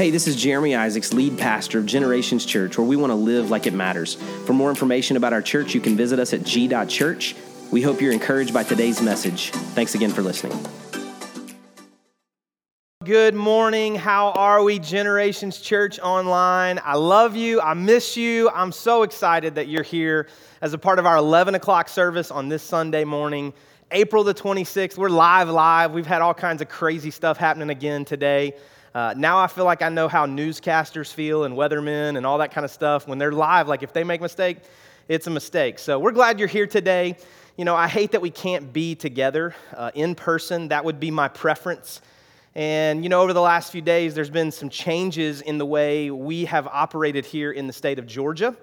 Hey, this is Jeremy Isaacs, lead pastor of Generations Church, where we want to live like it matters. For more information about our church, you can visit us at g.church. We hope you're encouraged by today's message. Thanks again for listening. Good morning. How are we, Generations Church Online? I love you. I miss you. I'm so excited that you're here as a part of our 11 o'clock service on this Sunday morning, April the 26th. We're live, live. We've had all kinds of crazy stuff happening again today. Uh, now I feel like I know how newscasters feel and weathermen and all that kind of stuff when they're live. Like if they make a mistake, it's a mistake. So we're glad you're here today. You know, I hate that we can't be together uh, in person. That would be my preference. And, you know, over the last few days, there's been some changes in the way we have operated here in the state of Georgia.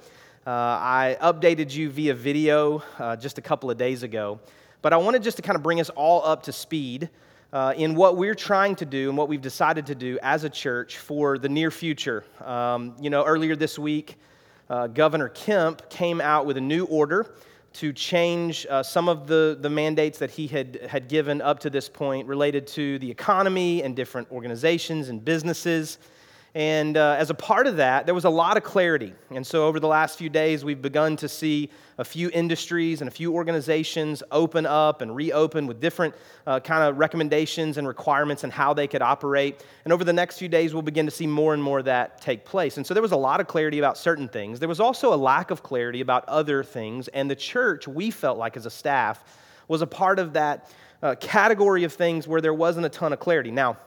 Uh, I updated you via video uh, just a couple of days ago. But I wanted just to kind of bring us all up to speed uh, in what we're trying to do and what we've decided to do as a church for the near future. Um, you know, earlier this week, uh, Governor Kemp came out with a new order to change uh, some of the, the mandates that he had, had given up to this point related to the economy and different organizations and businesses. And uh, as a part of that, there was a lot of clarity. And so, over the last few days, we've begun to see a few industries and a few organizations open up and reopen with different uh, kind of recommendations and requirements and how they could operate. And over the next few days, we'll begin to see more and more of that take place. And so, there was a lot of clarity about certain things. There was also a lack of clarity about other things. And the church, we felt like as a staff, was a part of that uh, category of things where there wasn't a ton of clarity. Now,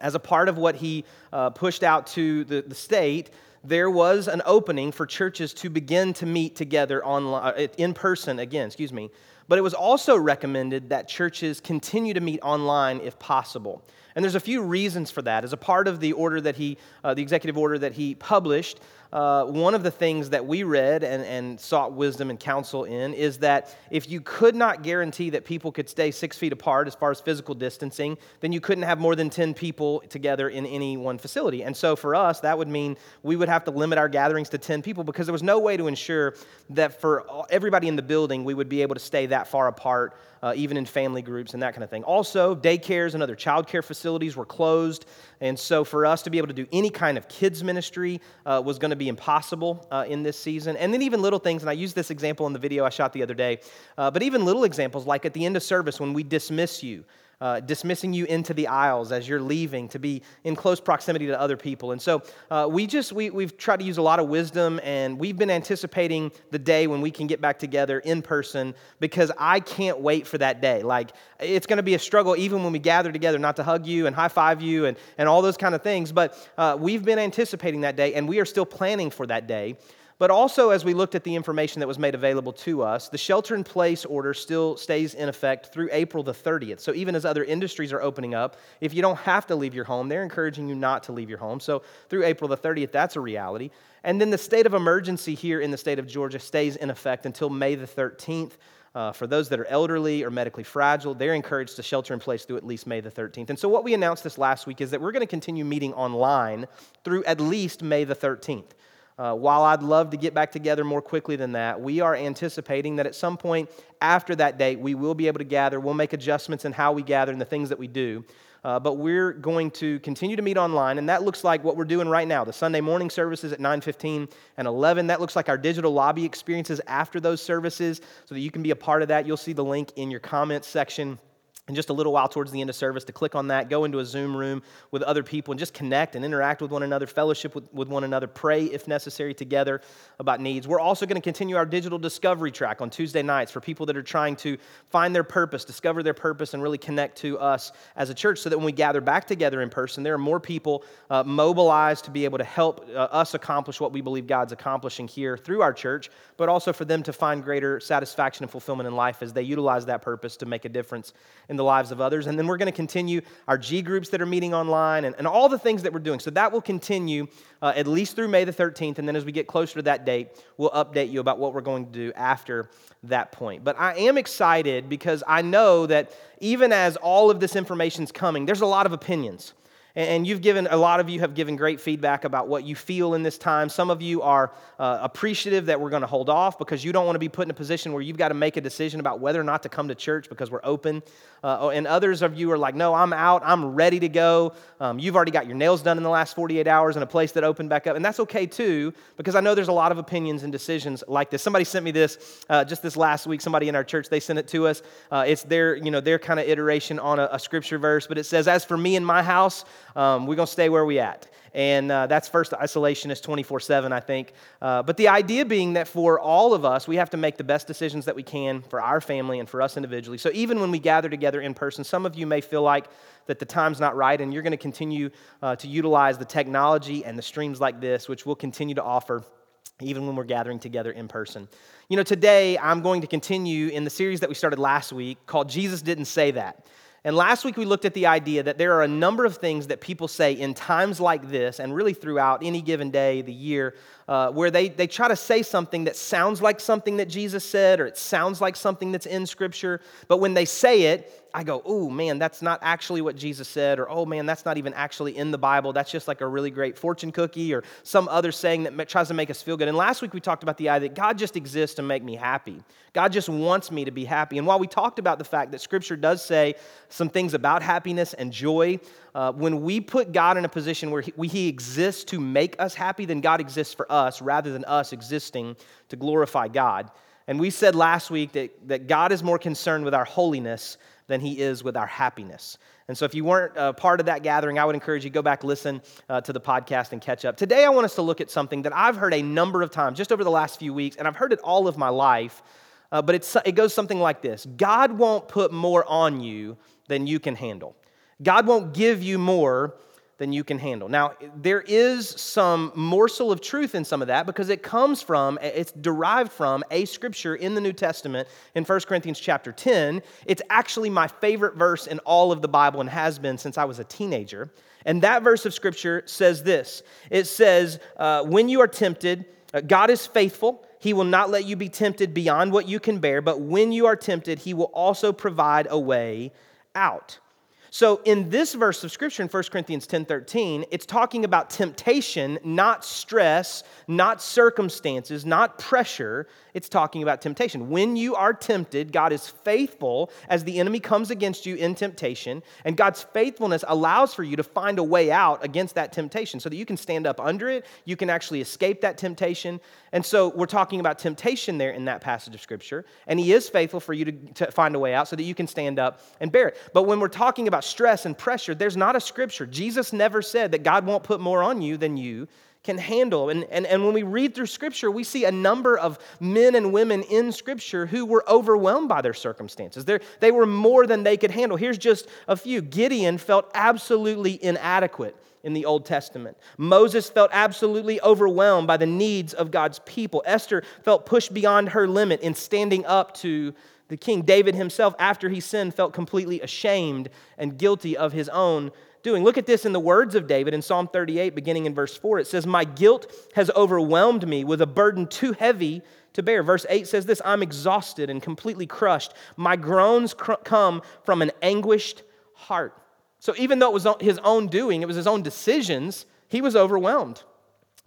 as a part of what he uh, pushed out to the, the state, there was an opening for churches to begin to meet together online, uh, in person again, excuse me. But it was also recommended that churches continue to meet online if possible. And there's a few reasons for that. As a part of the order that he, uh, the executive order that he published, uh, one of the things that we read and, and sought wisdom and counsel in is that if you could not guarantee that people could stay six feet apart as far as physical distancing, then you couldn't have more than 10 people together in any one facility. And so for us, that would mean we would have to limit our gatherings to 10 people because there was no way to ensure that for everybody in the building, we would be able to stay that far apart uh, even in family groups and that kind of thing. Also, daycares and other childcare facilities were closed. And so, for us to be able to do any kind of kids' ministry uh, was going to be impossible uh, in this season. And then, even little things, and I used this example in the video I shot the other day, uh, but even little examples like at the end of service when we dismiss you uh, dismissing you into the aisles as you're leaving to be in close proximity to other people. And so uh, we just, we, we've tried to use a lot of wisdom and we've been anticipating the day when we can get back together in person because I can't wait for that day. Like, it's going to be a struggle even when we gather together, not to hug you and high five you and, and all those kind of things. But uh, we've been anticipating that day and we are still planning for that day. But also, as we looked at the information that was made available to us, the shelter in place order still stays in effect through April the 30th. So, even as other industries are opening up, if you don't have to leave your home, they're encouraging you not to leave your home. So, through April the 30th, that's a reality. And then the state of emergency here in the state of Georgia stays in effect until May the 13th. Uh, for those that are elderly or medically fragile, they're encouraged to shelter in place through at least May the 13th. And so, what we announced this last week is that we're going to continue meeting online through at least May the 13th. Uh, while I'd love to get back together more quickly than that, we are anticipating that at some point after that date, we will be able to gather. We'll make adjustments in how we gather and the things that we do. Uh, but we're going to continue to meet online, and that looks like what we're doing right now. The Sunday morning services at 9:15 and 11. That looks like our digital lobby experiences after those services, so that you can be a part of that. You'll see the link in your comments section in just a little while towards the end of service to click on that, go into a Zoom room with other people and just connect and interact with one another, fellowship with, with one another, pray if necessary together about needs. We're also going to continue our digital discovery track on Tuesday nights for people that are trying to find their purpose, discover their purpose, and really connect to us as a church so that when we gather back together in person, there are more people uh, mobilized to be able to help uh, us accomplish what we believe God's accomplishing here through our church, but also for them to find greater satisfaction and fulfillment in life as they utilize that purpose to make a difference in the lives of others. And then we're going to continue our G groups that are meeting online and, and all the things that we're doing. So that will continue uh, at least through May the 13th. And then as we get closer to that date, we'll update you about what we're going to do after that point. But I am excited because I know that even as all of this information is coming, there's a lot of opinions. And you've given, a lot of you have given great feedback about what you feel in this time. Some of you are uh, appreciative that we're going to hold off because you don't want to be put in a position where you've got to make a decision about whether or not to come to church because we're open. Uh, oh, and others of you are like, no, I'm out, I'm ready to go. Um, you've already got your nails done in the last 48 hours in a place that opened back up. And that's okay too, because I know there's a lot of opinions and decisions like this. Somebody sent me this uh, just this last week. Somebody in our church, they sent it to us. Uh, it's their, you know, their kind of iteration on a, a, scripture verse, but it says, As for me and my house, um, we're going to stay where we at. And uh, that's first isolationist 24 7, I think. Uh, but the idea being that for all of us, we have to make the best decisions that we can for our family and for us individually. So even when we gather together in person, some of you may feel like that the time's not right, and you're going to continue uh, to utilize the technology and the streams like this, which we'll continue to offer even when we're gathering together in person. You know, today I'm going to continue in the series that we started last week called Jesus Didn't Say That. And last week we looked at the idea that there are a number of things that people say in times like this, and really throughout any given day, the year, uh, where they, they try to say something that sounds like something that Jesus said, or it sounds like something that's in Scripture, but when they say it, I go, oh man, that's not actually what Jesus said, or oh man, that's not even actually in the Bible. That's just like a really great fortune cookie or some other saying that tries to make us feel good. And last week we talked about the idea that God just exists to make me happy. God just wants me to be happy. And while we talked about the fact that Scripture does say some things about happiness and joy, uh, when we put God in a position where he, he exists to make us happy, then God exists for us rather than us existing to glorify God. And we said last week that, that God is more concerned with our holiness than he is with our happiness. And so, if you weren't a part of that gathering, I would encourage you to go back, listen uh, to the podcast, and catch up. Today, I want us to look at something that I've heard a number of times just over the last few weeks, and I've heard it all of my life. Uh, but it goes something like this God won't put more on you than you can handle. God won't give you more than you can handle. Now, there is some morsel of truth in some of that because it comes from, it's derived from a scripture in the New Testament in 1 Corinthians chapter 10. It's actually my favorite verse in all of the Bible and has been since I was a teenager. And that verse of scripture says this it says, uh, When you are tempted, uh, God is faithful. He will not let you be tempted beyond what you can bear, but when you are tempted, He will also provide a way out. So in this verse of scripture in 1 Corinthians 10:13, it's talking about temptation, not stress, not circumstances, not pressure. It's talking about temptation. When you are tempted, God is faithful as the enemy comes against you in temptation, and God's faithfulness allows for you to find a way out against that temptation so that you can stand up under it, you can actually escape that temptation. And so we're talking about temptation there in that passage of scripture, and he is faithful for you to, to find a way out so that you can stand up and bear it. But when we're talking about stress and pressure, there's not a scripture. Jesus never said that God won't put more on you than you can handle. And, and, and when we read through Scripture, we see a number of men and women in Scripture who were overwhelmed by their circumstances. They're, they were more than they could handle. Here's just a few Gideon felt absolutely inadequate in the Old Testament. Moses felt absolutely overwhelmed by the needs of God's people. Esther felt pushed beyond her limit in standing up to the king. David himself, after he sinned, felt completely ashamed and guilty of his own doing. Look at this in the words of David in Psalm 38, beginning in verse 4. It says, My guilt has overwhelmed me with a burden too heavy to bear. Verse 8 says this I'm exhausted and completely crushed. My groans cr- come from an anguished heart. So even though it was his own doing, it was his own decisions, he was overwhelmed.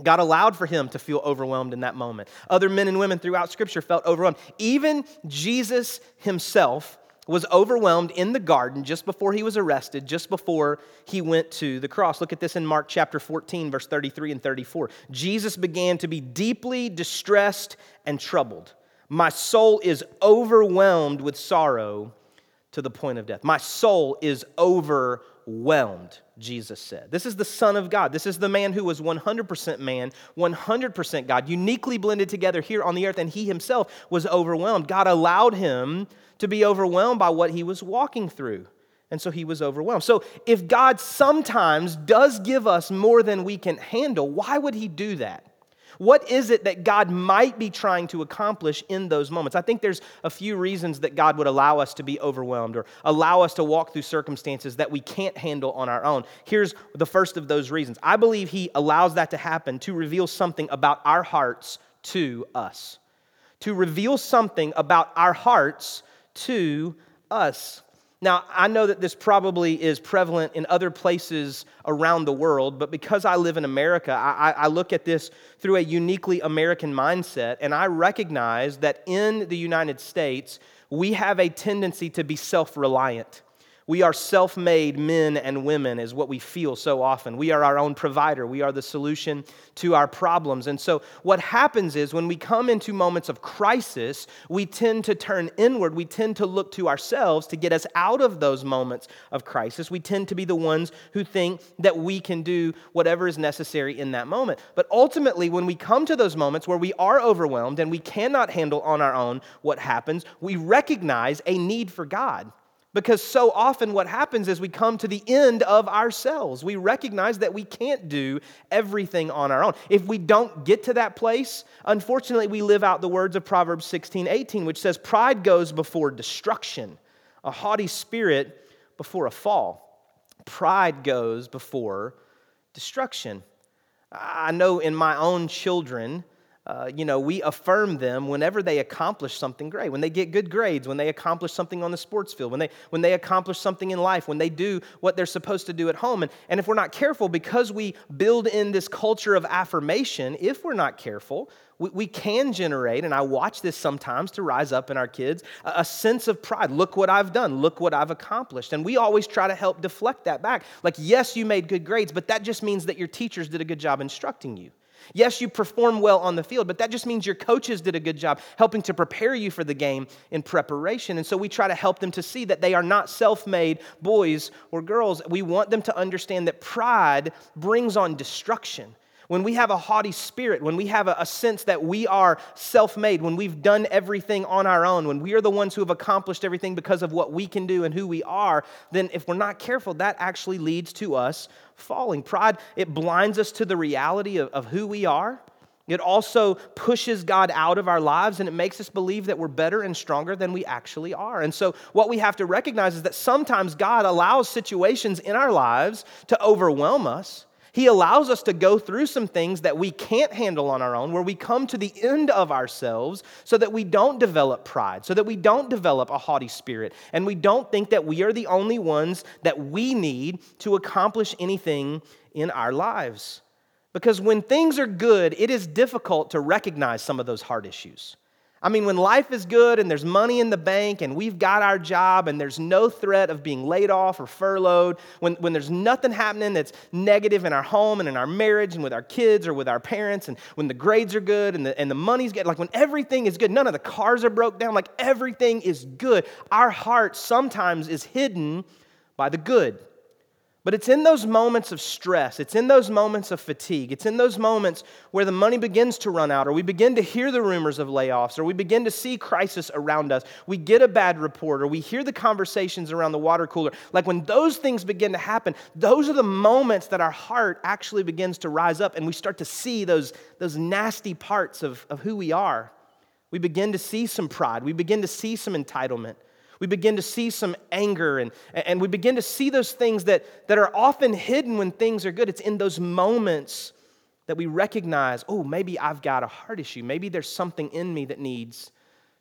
God allowed for him to feel overwhelmed in that moment. Other men and women throughout Scripture felt overwhelmed. Even Jesus himself was overwhelmed in the garden just before he was arrested, just before he went to the cross. Look at this in Mark chapter 14, verse 33 and 34. Jesus began to be deeply distressed and troubled. My soul is overwhelmed with sorrow to the point of death. My soul is overwhelmed, Jesus said. This is the Son of God. This is the man who was 100% man, 100% God, uniquely blended together here on the earth, and he himself was overwhelmed. God allowed him to be overwhelmed by what he was walking through. And so he was overwhelmed. So if God sometimes does give us more than we can handle, why would he do that? What is it that God might be trying to accomplish in those moments? I think there's a few reasons that God would allow us to be overwhelmed or allow us to walk through circumstances that we can't handle on our own. Here's the first of those reasons I believe He allows that to happen to reveal something about our hearts to us. To reveal something about our hearts to us. Now, I know that this probably is prevalent in other places around the world, but because I live in America, I, I, look at this through a uniquely American mindset, and I recognize that in the United States, we have a tendency to be self reliant. We are self made men and women, is what we feel so often. We are our own provider. We are the solution to our problems. And so, what happens is when we come into moments of crisis, we tend to turn inward. We tend to look to ourselves to get us out of those moments of crisis. We tend to be the ones who think that we can do whatever is necessary in that moment. But ultimately, when we come to those moments where we are overwhelmed and we cannot handle on our own what happens, we recognize a need for God. Because so often what happens is we come to the end of ourselves. We recognize that we can't do everything on our own. If we don't get to that place, unfortunately, we live out the words of Proverbs 16 18, which says, Pride goes before destruction, a haughty spirit before a fall. Pride goes before destruction. I know in my own children, uh, you know, we affirm them whenever they accomplish something great, when they get good grades, when they accomplish something on the sports field, when they, when they accomplish something in life, when they do what they're supposed to do at home. And, and if we're not careful, because we build in this culture of affirmation, if we're not careful, we, we can generate, and I watch this sometimes to rise up in our kids, a, a sense of pride. Look what I've done, look what I've accomplished. And we always try to help deflect that back. Like, yes, you made good grades, but that just means that your teachers did a good job instructing you. Yes, you perform well on the field, but that just means your coaches did a good job helping to prepare you for the game in preparation. And so we try to help them to see that they are not self made boys or girls. We want them to understand that pride brings on destruction. When we have a haughty spirit, when we have a, a sense that we are self made, when we've done everything on our own, when we are the ones who have accomplished everything because of what we can do and who we are, then if we're not careful, that actually leads to us falling. Pride, it blinds us to the reality of, of who we are. It also pushes God out of our lives and it makes us believe that we're better and stronger than we actually are. And so, what we have to recognize is that sometimes God allows situations in our lives to overwhelm us he allows us to go through some things that we can't handle on our own, where we come to the end of ourselves so that we don't develop pride, so that we don't develop a haughty spirit, and we don't think that we are the only ones that we need to accomplish anything in our lives. Because when things are good, it is difficult to recognize some of those hard issues. I mean, when life is good and there's money in the bank and we've got our job and there's no threat of being laid off or furloughed, when, when there's nothing happening that's negative in our home and in our marriage and with our kids or with our parents, and when the grades are good and the, and the money's good, like when everything is good, none of the cars are broke down, like everything is good, our heart sometimes is hidden by the good. But it's in those moments of stress, it's in those moments of fatigue, it's in those moments where the money begins to run out, or we begin to hear the rumors of layoffs, or we begin to see crisis around us. We get a bad report, or we hear the conversations around the water cooler. Like when those things begin to happen, those are the moments that our heart actually begins to rise up, and we start to see those, those nasty parts of, of who we are. We begin to see some pride, we begin to see some entitlement we begin to see some anger and, and we begin to see those things that, that are often hidden when things are good. It's in those moments that we recognize, oh, maybe I've got a heart issue. Maybe there's something in me that needs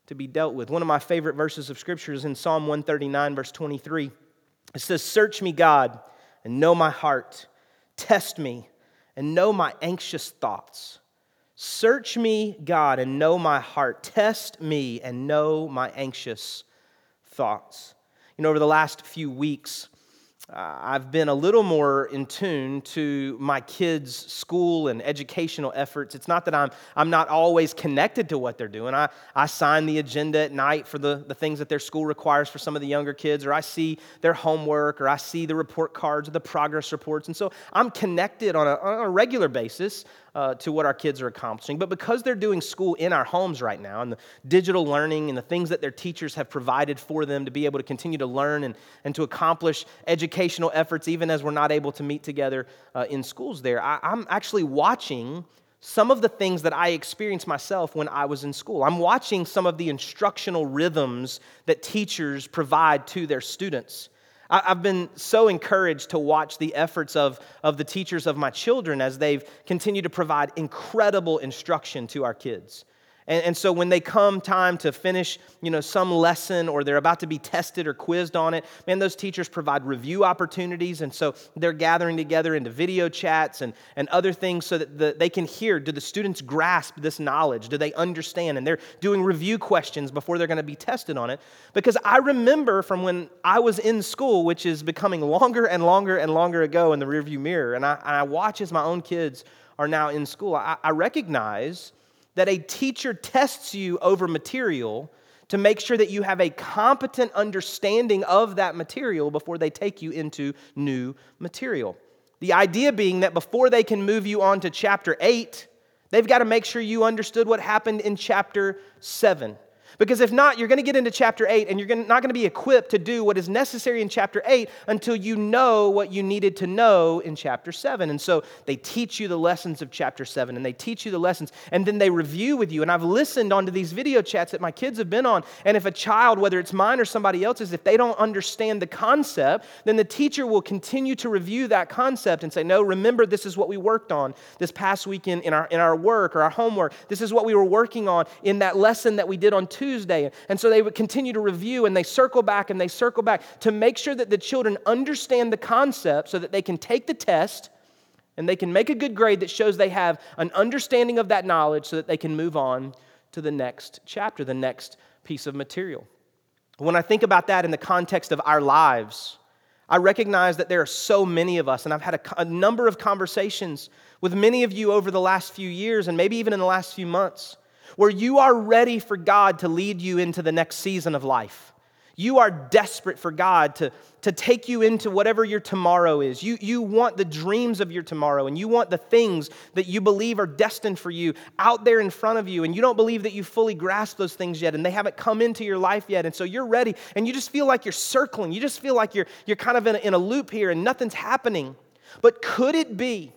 to be dealt with. One of my favorite verses of scripture is in Psalm 139, verse 23. It says, Search me, God, and know my heart. Test me and know my anxious thoughts. Search me, God, and know my heart. Test me and know my anxious thoughts. You know, over the last few weeks, uh, I've been a little more in tune to my kids' school and educational efforts. It's not that I'm, I'm not always connected to what they're doing. I, I sign the agenda at night for the, the things that their school requires for some of the younger kids, or I see their homework, or I see the report cards or the progress reports. And so I'm connected on a, on a regular basis uh, to what our kids are accomplishing. But because they're doing school in our homes right now, and the digital learning and the things that their teachers have provided for them to be able to continue to learn and, and to accomplish educational efforts, even as we're not able to meet together uh, in schools there, I, I'm actually watching some of the things that I experienced myself when I was in school. I'm watching some of the instructional rhythms that teachers provide to their students. I've been so encouraged to watch the efforts of, of the teachers of my children as they've continued to provide incredible instruction to our kids. And, and, so when they come time to finish, you know, some lesson or they're about to be tested or quizzed on it, man, those teachers provide review opportunities. And so they're gathering together into video chats and, and other things so that the, they can hear, do the students grasp this knowledge? Do they understand? And they're doing review questions before they're going to be tested on it. Because I remember from when I was in school, which is becoming longer and longer and longer ago in the rearview mirror, and I, and I watch as my own kids are now in school, I, I recognize that a teacher tests you over material to make sure that you have a competent understanding of that material before they take you into new material. The idea being that before they can move you on to chapter 8, they've got to make sure you understood what happened in chapter 7. Because if not, you're going to get into chapter 8 and you're not going to be equipped to do what is necessary in chapter 8 until you know what you needed to know in chapter 7. And so they teach you the lessons of chapter 7 and they teach you the lessons and then they review with you. And I've listened onto these video chats that my kids have been on. And if a child, whether it's mine or somebody else's, if they don't understand the concept, then the teacher will continue to review that concept and say, No, remember, this is what we worked on this past weekend in our, in our work or our homework. This is what we were working on in that lesson that we did on Tuesday Tuesday. And so they would continue to review and they circle back and they circle back to make sure that the children understand the concept so that they can take the test and they can make a good grade that shows they have an understanding of that knowledge so that they can move on to the next chapter, the next piece of material. When I think about that in the context of our lives, I recognize that there are so many of us, and I've had a, a, number of conversations with many of you over the last few years and maybe even in the last few months where you are ready for God to lead you into the next season of life. You are desperate for God to, to take you into whatever your tomorrow is. You, you want the dreams of your tomorrow, and you want the things that you believe are destined for you out there in front of you, and you don't believe that you fully grasp those things yet, and they haven't come into your life yet. And so you're ready, and you just feel like you're circling. You just feel like you're, you're kind of in a, in a loop here, and nothing's happening. But could it be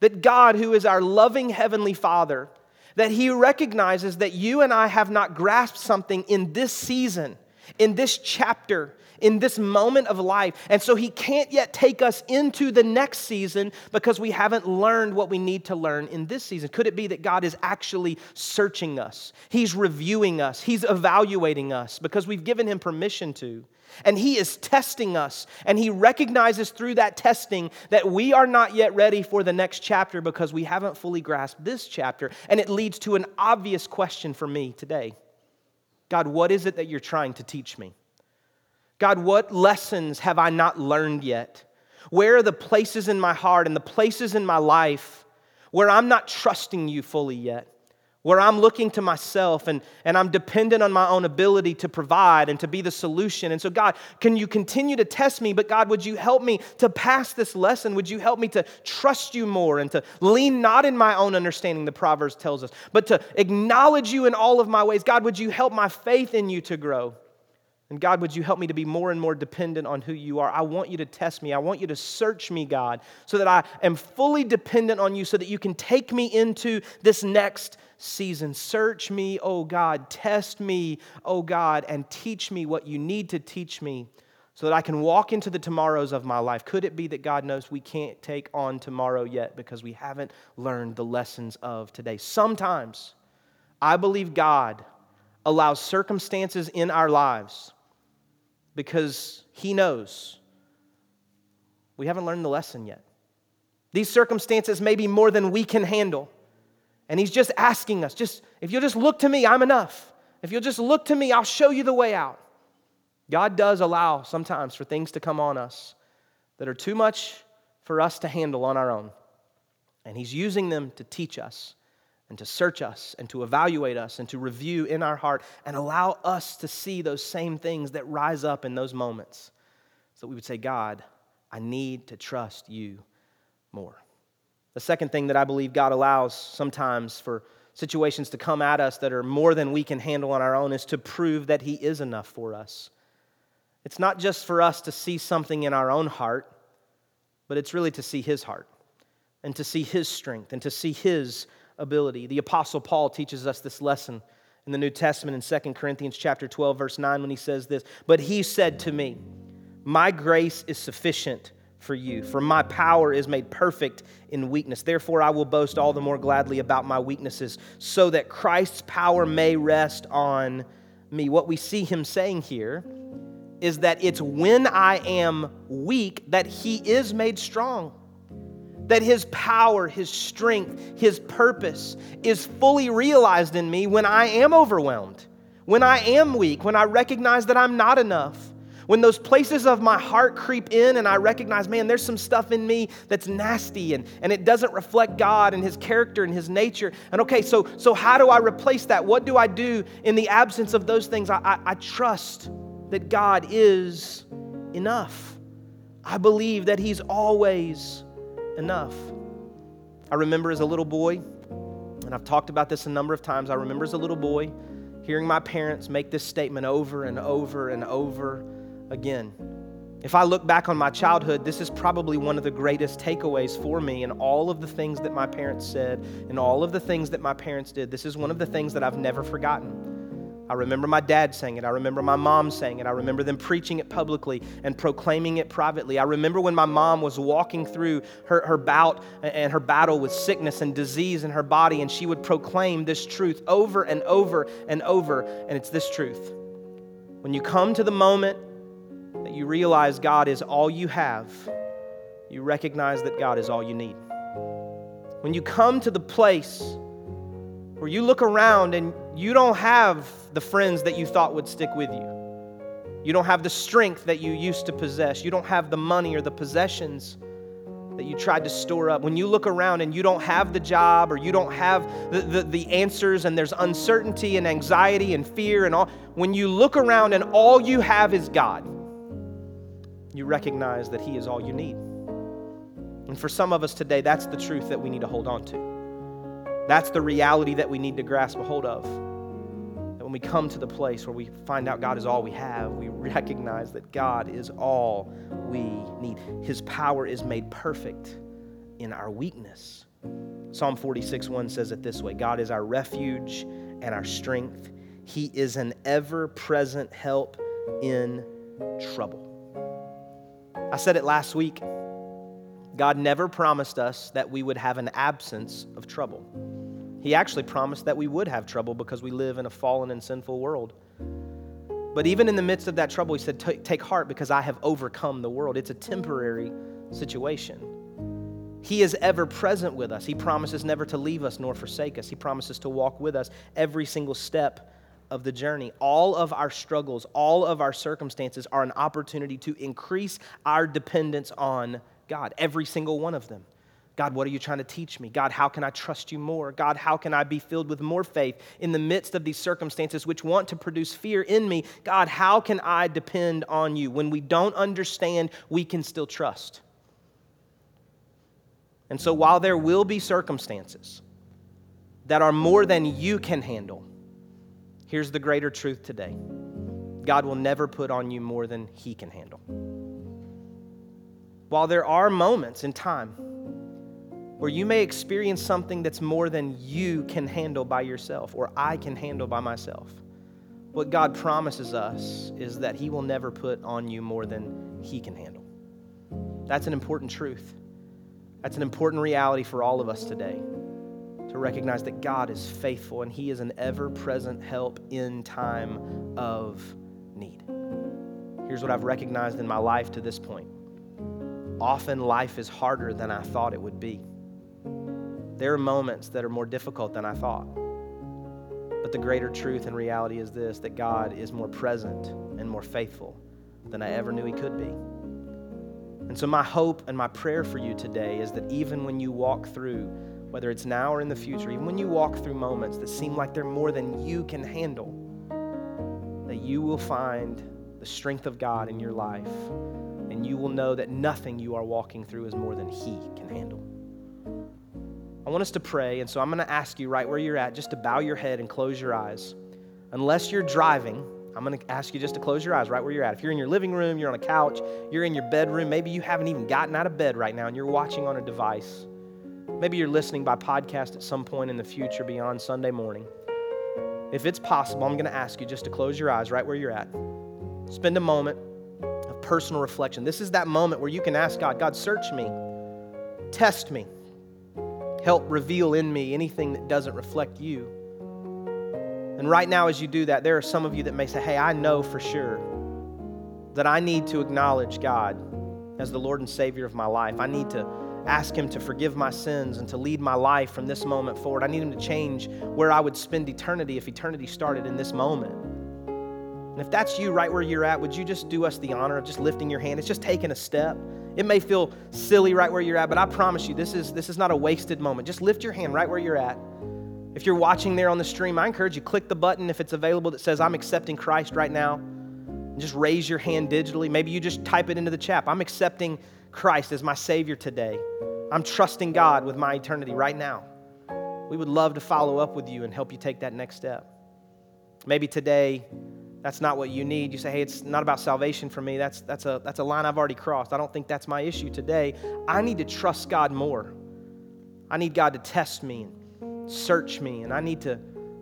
that God, who is our loving Heavenly Father, that he recognizes that you and I have not grasped something in this season, in this chapter, in this moment of life. And so he can't yet take us into the next season because we haven't learned what we need to learn in this season. Could it be that God is actually searching us? He's reviewing us, He's evaluating us because we've given Him permission to. And he is testing us, and he recognizes through that testing that we are not yet ready for the next chapter because we haven't fully grasped this chapter. And it leads to an obvious question for me today God, what is it that you're trying to teach me? God, what lessons have I not learned yet? Where are the places in my heart and the places in my life where I'm not trusting you fully yet? where I'm looking to myself and, and I'm dependent on my own ability to provide and to be the solution. And so, God, can you continue to test me? But, God, would you help me to pass this lesson? Would you help me to trust you more and to lean not in my own understanding, the Proverbs tells us, but to acknowledge you in all of my ways? God, would you help my faith in you to grow? And God, would you help me to be more and more dependent on who you are? I want you to test me. I want you to search me, God, so that I am fully dependent on you, so that you can take me into this next season. Search me, oh God. Test me, oh God, and teach me what you need to teach me so that I can walk into the tomorrows of my life. Could it be that God knows we can't take on tomorrow yet because we haven't learned the lessons of today? Sometimes I believe God allows circumstances in our lives because He knows we haven't learned the lesson yet. These circumstances may be more than we can handle. And He's just asking us, just if you'll just look to me, I'm enough. If you'll just look to me, I'll show you the way out. God does allow sometimes for things to come on us that are too much for us to handle on our own. And He's using them to teach us and to search us and to evaluate us and to review in our heart and allow us to see those same things that rise up in those moments so we would say, God, I need to trust you more. The second thing that I believe God allows sometimes for situations to come at us that are more than we can handle on our own is to prove that He is enough for us. It's not just for us to see something in our own heart, but it's really to see His heart and to see His strength and to see His ability. The apostle Paul teaches us this lesson in the New Testament in 2 Corinthians chapter 12 verse 9 when he says this, "But he said to me, my grace is sufficient for you. For my power is made perfect in weakness. Therefore, I will boast all the more gladly about my weaknesses, so that Christ's power may rest on me. What we see him saying here is that it's when I am weak that he is made strong. That his power, his strength, his purpose is fully realized in me when I am overwhelmed, when I am weak, when I recognize that I'm not enough when those places of my heart creep in and I recognize, man, there's some stuff in me that's nasty and, and it doesn't reflect God and His character and His nature. And okay, so, so how do I replace that? What do I do in the absence of those things? I, I, I trust that God is enough. I believe that He's always enough. I remember as a little boy, and I've talked about this a number of times, I remember as a little boy hearing my parents make this statement over and over and over again. If I look back on my childhood, this is probably one of the greatest takeaways for me in all of the things that my parents said and all of the things that my parents did. This is one of the things that I've never forgotten. I remember my dad saying it. I remember my mom saying it. I remember them preaching it publicly and proclaiming it privately. I remember when my mom was walking through her, her bout and her battle with sickness and disease in her body, and she would proclaim this truth over and over and over. And it's this truth. When you come to the moment that you realize God is all you have, you recognize that God is all you need. When you come to the place where you look around and you don't have the friends that you thought would stick with you, you don't have the strength that you used to possess, you don't have the money or the possessions that you tried to store up, when you look around and you don't have the job or you don't have the, the, the, answers and there's uncertainty and anxiety and fear and all, when you look around and all you have is God, you recognize that He is all you need. And for some of us today, that's the truth that we need to hold on to. That's the reality that we need to grasp a hold of. That when we come to the place where we find out God is all we have, we recognize that God is all we need. His power is made perfect in our weakness. Psalm 46 1 says it this way God is our refuge and our strength. He is an ever present help in trouble. I said it last week. God never promised us that we would have an absence of trouble. He actually promised that we would have trouble because we live in a fallen and sinful world. But even in the midst of that trouble, He said, Take heart because I have overcome the world. It's a temporary situation. He is ever present with us. He promises never to leave us nor forsake us. He promises to walk with us every single step of the journey. All of our struggles, all of our circumstances are an opportunity to increase our dependence on God, every single one of them. God, what are you trying to teach me? God, how can I trust you more? God, how can I be filled with more faith in the midst of these circumstances which want to produce fear in me? God, how can I depend on you? When we don't understand, we can still trust. And so, while there will be circumstances that are more than you can handle, Here's the greater truth today God will never put on you more than He can handle. While there are moments in time where you may experience something that's more than you can handle by yourself or I can handle by myself, what God promises us is that He will never put on you more than He can handle. That's an important truth. That's an important reality for all of us today to recognize that God is faithful and He is an ever present help in time of need. Here's what I've recognized in my life to this point often life is harder than I thought it would be. There are moments that are more difficult than I thought. But the greater truth and reality is this that God is more present and more faithful than I ever knew He could be. And so, my hope and my prayer for you today is that even when you walk through whether it's now or in the future, even when you walk through moments that seem like they're more than you can handle, that you will find the strength of God in your life and you will know that nothing you are walking through is more than He can handle. I want us to pray, and so I'm going to ask you right where you're at just to bow your head and close your eyes. Unless you're driving, I'm going to ask you just to close your eyes right where you're at. If you're in your living room, you're on a couch, you're in your bedroom, maybe you haven't even gotten out of bed right now and you're watching on a device. Maybe you're listening by podcast at some point in the future beyond Sunday morning. If it's possible, I'm going to ask you just to close your eyes right where you're at. Spend a moment personal reflection. This is that moment where you can ask God, God, search me, test me, help reveal in me anything that doesn't reflect you. And right now, as you do that, there are some of you that may say, Hey, I know for sure that I need to acknowledge God as the Lord and Savior of my life. I need to ask Him to forgive my sins and to lead my life from this moment forward. I need Him to change where I would spend eternity if eternity started in this moment. If that's you right where you're at, would you just do us the honor of just lifting your hand? It's just taking a step. It may feel silly right where you're at, but I promise you, this is, this is not a wasted moment. Just lift your hand right where you're at. If you're watching there on the stream, I encourage you, click the button if it's available that says, I'm accepting Christ right now. And just raise your hand digitally. Maybe you just type it into the chat. I'm accepting Christ as my Savior today. I'm trusting God with my eternity right now. We would love to follow up with you and help you take that next step. Maybe today, that's not what you need. You say, hey, it's not about salvation for me. That's, that's, a, that's a line I've already crossed. I don't think that's my issue today. I need to trust God more. I need God to test me and search me, and I need to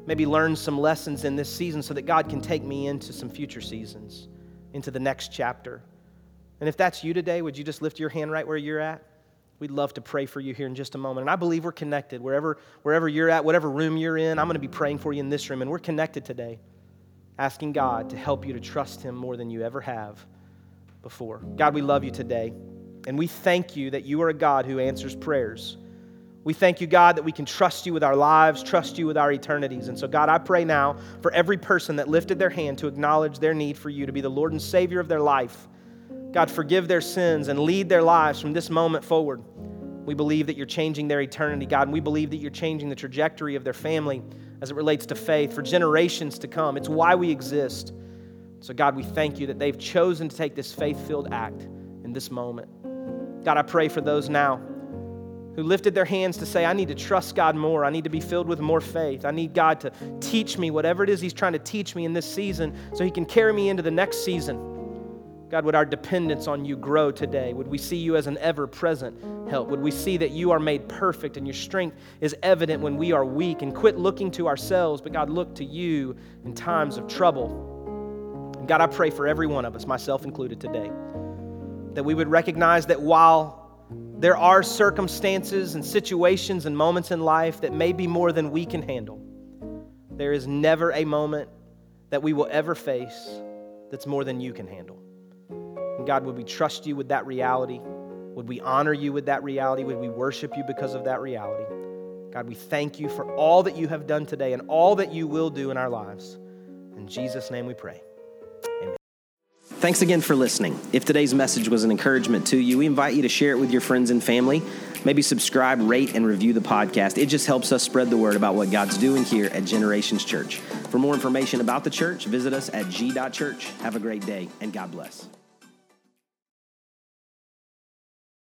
maybe learn some lessons in this season so that God can take me into some future seasons, into the next chapter. And if that's you today, would you just lift your hand right where you're at? We'd love to pray for you here in just a moment. And I believe we're connected. Wherever, wherever you're at, whatever room you're in, I'm going to be praying for you in this room. And we're connected today, asking God to help you to trust Him more than you ever have before. God, we love you today. And we thank you that you are a God who answers prayers. We thank you, God, that we can trust you with our lives, trust you with our eternities. And so, God, I pray now for every person that lifted their hand to acknowledge their need for you to be the Lord and Savior of their life. God, forgive their sins and lead their lives from this moment forward. We believe that you're changing their eternity, God, and we believe that you're changing the trajectory of their family as it relates to faith for generations to come. It's why we exist. So, God, we thank you that they've chosen to take this faith filled act in this moment. God, I pray for those now who lifted their hands to say, I need to trust God more. I need to be filled with more faith. I need God to teach me whatever it is He's trying to teach me in this season so He can carry me into the next season. God, would our dependence on you grow today? Would we see you as an ever present help? Would we see that you are made perfect and your strength is evident when we are weak and quit looking to ourselves, but God, look to you in times of trouble? And God, I pray for every one of us, myself included today, that we would recognize that while there are circumstances and situations and moments in life that may be more than we can handle, there is never a moment that we will ever face that's more than you can handle. And God, would we trust you with that reality? Would we honor you with that reality? Would we worship you because of that reality? God, we thank you for all that you have done today and all that you will do in our lives. In Jesus' name we pray. Amen. Thanks again for listening. If today's message was an encouragement to you, we invite you to share it with your friends and family. Maybe subscribe, rate, and review the podcast. It just helps us spread the word about what God's doing here at Generations Church. For more information about the church, visit us at g.church. Have a great day, and God bless.